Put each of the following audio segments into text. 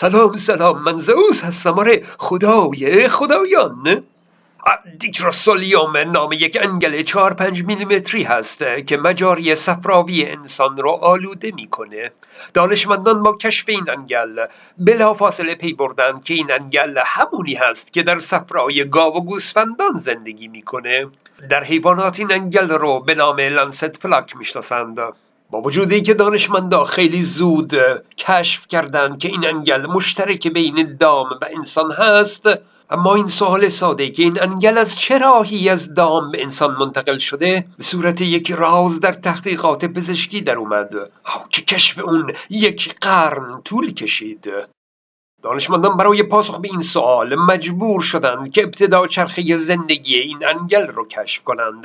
سلام سلام من زئوس هستم. آره خدای خدایان. Dicrocoelium نام یک انگل 4 5 میلیمتری هست که مجاری صفراوی انسان رو آلوده می‌کنه. دانشمندان با کشف این انگل بلافاصله پی بردن که این انگل همونی هست که در صفرای گاو و گوسفندان زندگی می‌کنه. در حیوانات این انگل رو به نام lancet fluke می‌شناسند. با وجودی که دانشمندا خیلی زود کشف کردند که این انگل مشترک بین دام و انسان هست اما این سوال ساده که این انگل از چه راهی از دام به انسان منتقل شده؟ به صورت یک راز در تحقیقات پزشکی در اومد. که کشف اون یک قرن طول کشید. دانشمندان برای پاسخ به این سوال مجبور شدند که ابتدا چرخه زندگی این انگل رو کشف کنند.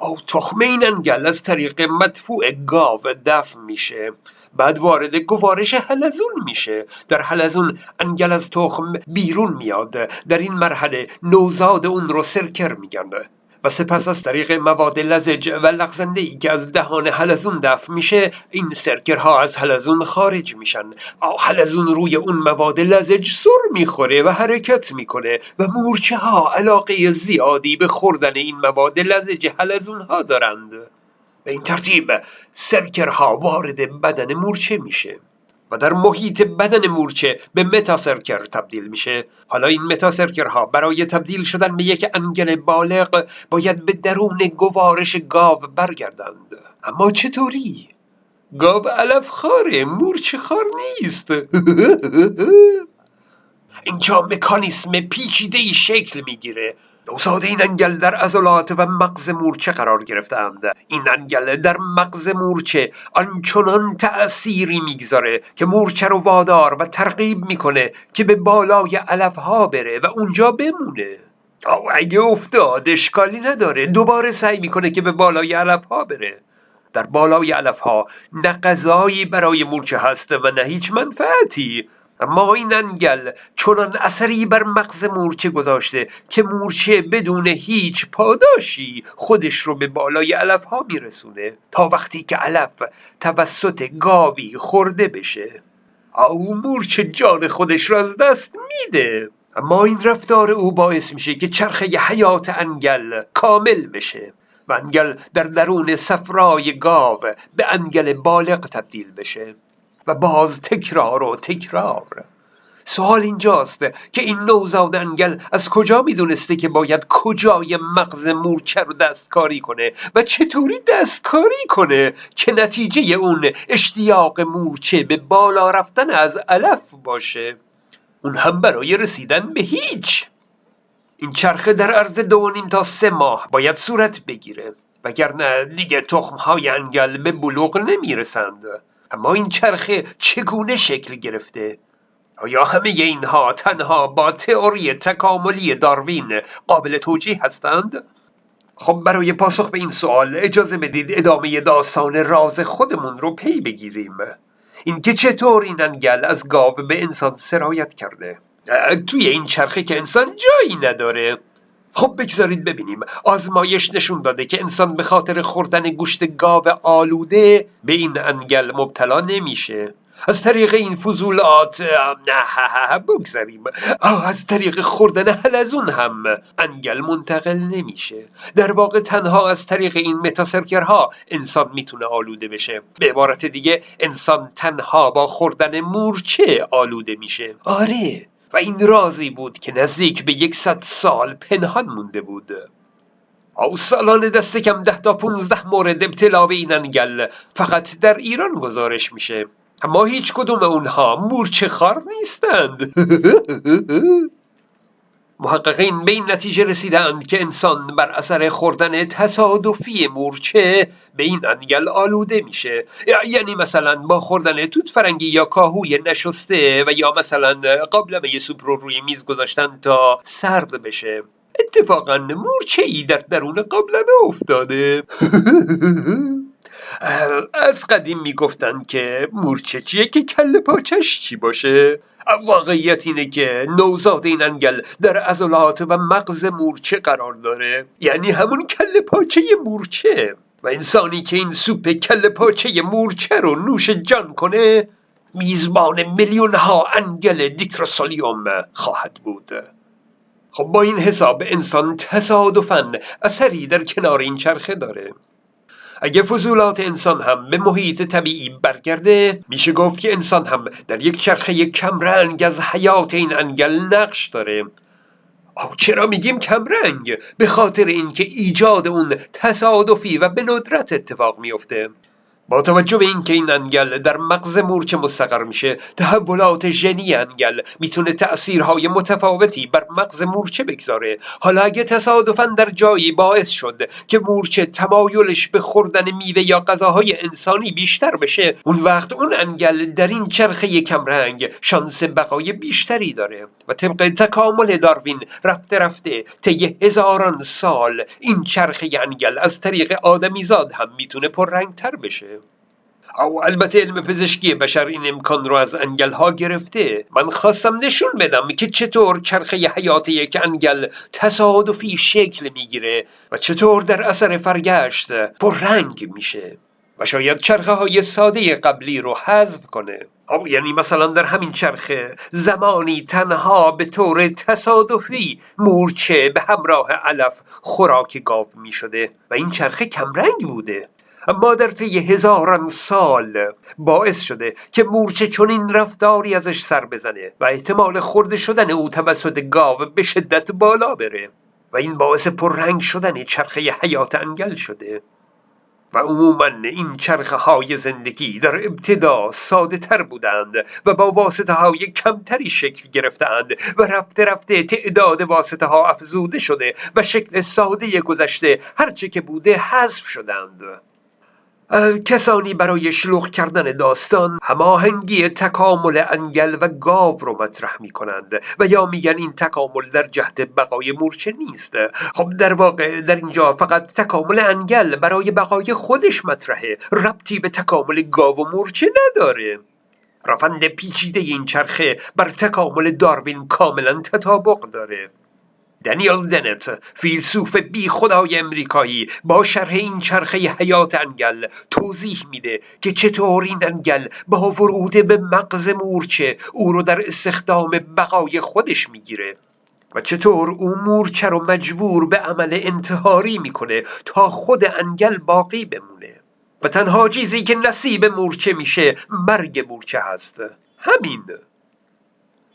او تخم این انگل از طریق مدفوع گاو دفن میشه. بعد وارد گوارش حلزون میشه. در حلزون انگل از تخم بیرون میاد. در این مرحله نوزاد اون رو سرکر میگن و سپس از طریق مواد لزج و لغزنده ای که از دهان حلزون دفع میشه این سرکرها از حلزون خارج میشن. حلزون روی اون مواد لزج سر می‌خوره و حرکت می‌کنه و مورچه ها علاقه زیادی به خوردن این مواد لزج حلزون ها دارند. به این ترتیب سرکرها وارد بدن مورچه میشه. و در محیط بدن مورچه به متاسرکر تبدیل میشه. حالا این متاسرکرها برای تبدیل شدن به یک انگل بالغ باید به درون گوارش گاو برگردند. اما چطوری؟ گاو علف خاره مورچه خار نیست اینجا مکانیسم پیچیده ای شکل می‌گیره. نوزاد این انگل در عضلات و مغز مورچه قرار گرفتند. این انگل در مغز مورچه آنچنان تأثیری می‌گذاره که مورچه رو وادار و ترغیب می‌کنه که به بالای علف ها بره و اونجا بمونه. اگه افتاد اشکالی نداره. دوباره سعی می‌کنه که به بالای علف ها بره. در بالای علف ها نه غذایی برای مورچه هست و نه هیچ منفعتی. اما این انگل چنان اثری بر مغز مورچه گذاشته که مورچه بدون هیچ پاداشی خودش رو به بالای علف ها میرسونه تا وقتی که علف توسط گاوی خورده بشه. او مورچه جان خودش رو از دست میده. اما این رفتار او باعث میشه که چرخه حیات انگل کامل بشه و انگل در درون صفرای گاو به انگل بالغ تبدیل بشه. و باز تکرار و تکرار. سوال اینجاست که این نوزاد انگل از کجا می‌دونسته که باید کجای مغز مورچه رو دستکاری کنه و چطوری دستکاری کنه که نتیجه اون اشتیاق مورچه به بالا رفتن از علف باشه؟ اون هم برای رسیدن به هیچ. این چرخه در عرض دو نیم تا سه ماه باید صورت بگیره. وگرنه دیگه تخمهای انگل به بلوغ نمی‌رسند. اما این چرخه چگونه شکل گرفته؟ آیا همه اینها تنها با تئوری تکاملی داروین قابل توجیه هستند؟ خب برای پاسخ به این سوال اجازه بدید ادامه داستان راز خودمون رو پی بگیریم. اینکه چطور این انگل از گاو به انسان سرایت کرده. توی این چرخه که انسان جایی نداره. خب بگذارید ببینیم. آزمایش نشون داده که انسان به خاطر خوردن گوشت گاو آلوده به این انگل مبتلا نمیشه. از طریق این فضولات نه بگذاریم. از طریق خوردن حلزون هم انگل منتقل نمیشه. در واقع تنها از طریق این متاسرکرها انسان می‌تونه آلوده بشه. به عبارت دیگه انسان تنها با خوردن مورچه آلوده میشه. آره این رازی بود که نزدیک به یکصد سال پنهان مونده بود. او سالان دست کم ده تا پونزده مورد ابتلا به این انگل فقط در ایران گزارش میشه. اما هیچ کدوم اونها مورچه خار نیستند. محققین به این نتیجه رسیدند که انسان بر اثر خوردن تصادفی مورچه به این انگل آلوده میشه. یعنی مثلا با خوردن توت فرنگی یا کاهوی نشسته و یا مثلا قابلمه سوپ رو روی میز گذاشتن تا سرد بشه. اتفاقا مورچه ای در درون قابلمه افتاده. از قدیم می‌گفتن که مورچه چیه که کل پاچش چی باشه؟ واقعیت اینه که نوزاد این انگل در عضلات و مغز مورچه قرار داره. یعنی همون کل پاچه مورچه. و انسانی که این سوپ کل پاچه مورچه رو نوش جان کنه میزبان میلیون ها انگل دیکروسولیوم خواهد بود. خب با این حساب انسان تصادفا اثری در کنار این چرخه داره. اگه فضولات انسان هم به محیط طبیعی برگرده میشه گفت که انسان هم در یک چرخه کمرنگ از حیات این انگل نقش داره آه چرا میگیم کمرنگ؟ به خاطر اینکه ایجاد اون تصادفی و به ندرت اتفاق میفته با توجه به اینکه این انگل در مغز مورچه مستقر میشه تحولات ژنی انگل می‌تونه تأثیرهای متفاوتی بر مغز مورچه بگذاره. حالا اگه تصادفا در جایی باعث شد که مورچه تمایلش به خوردن میوه یا غذاهای انسانی بیشتر بشه اون وقت اون انگل در این چرخه کمرنگ شانس بقای بیشتری داره و طبق تکامل داروین رفته رفته طی هزاران سال این چرخه انگل از طریق آدمیزاد هم می‌تونه پررنگتر بشه. او البته علم پزشکی بشر این امکان رو از انگل ها گرفته. من خواستم نشون بدم که چطور چرخه حیات یک انگل تصادفی شکل می‌گیره و چطور در اثر فرگشت پر رنگ میشه و شاید چرخه های ساده قبلی رو حذف کنه. او یعنی مثلا در همین چرخه زمانی تنها به طور تصادفی مورچه به همراه علف خوراک گاو می شده و این چرخه کمرنگ بوده. اما در طی هزاران سال باعث شده که مورچه چنین رفتاری ازش سر بزنه و احتمال خورده شدن او توسط گاو به شدت بالا بره و این باعث پررنگ شدن چرخه حیات انگل شده. و عموما این چرخه های زندگی در ابتدا ساده تر بودند و با واسطه های کمتری شکل گرفتند و رفته رفته تعداد واسطه ها افزوده شده و شکل ساده گذشته هرچه که بوده حذف شدند. کسانی برای شلوغ کردن داستان هماهنگی تکامل انگل و گاو رو مطرح می کنند و یا میگن این تکامل در جهت بقای مورچه نیست. خب در واقع در اینجا فقط تکامل انگل برای بقای خودش مطرحه. ربطی به تکامل گاو و مورچه نداره. روند پیچیده این چرخه بر تکامل داروین کاملا تطابق داره. دنیل دنت فیلسوف بی خدای امریکایی با شرح این چرخه حیات انگل توضیح میده که چطور این انگل با ورود به مغز مورچه او رو در استخدام بقای خودش می‌گیره و چطور او مورچه رو مجبور به عمل انتحاری می‌کنه تا خود انگل باقی بمونه. و تنها چیزی که نصیب مورچه میشه مرگ مورچه هست. همین.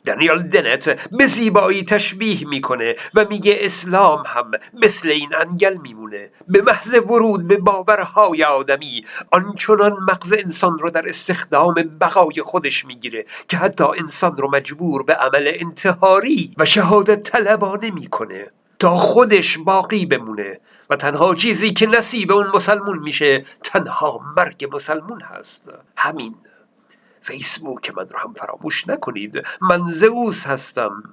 دانیل دنت به زیبایی تشبیه می‌کنه و میگه اسلام هم مثل این انگل میمونه. به محض ورود به باورهای آدمی آنچنان مغز انسان رو در استخدام بقای خودش می‌گیره که حتی انسان رو مجبور به عمل انتحاری و شهادت طلبانه می‌کنه تا خودش باقی بمونه. و تنها چیزی که نصیب اون مسلمون میشه تنها مرگ مسلمون هست. همین. فیسبوک من رو هم فراموش نکنید. من زئوس هستم.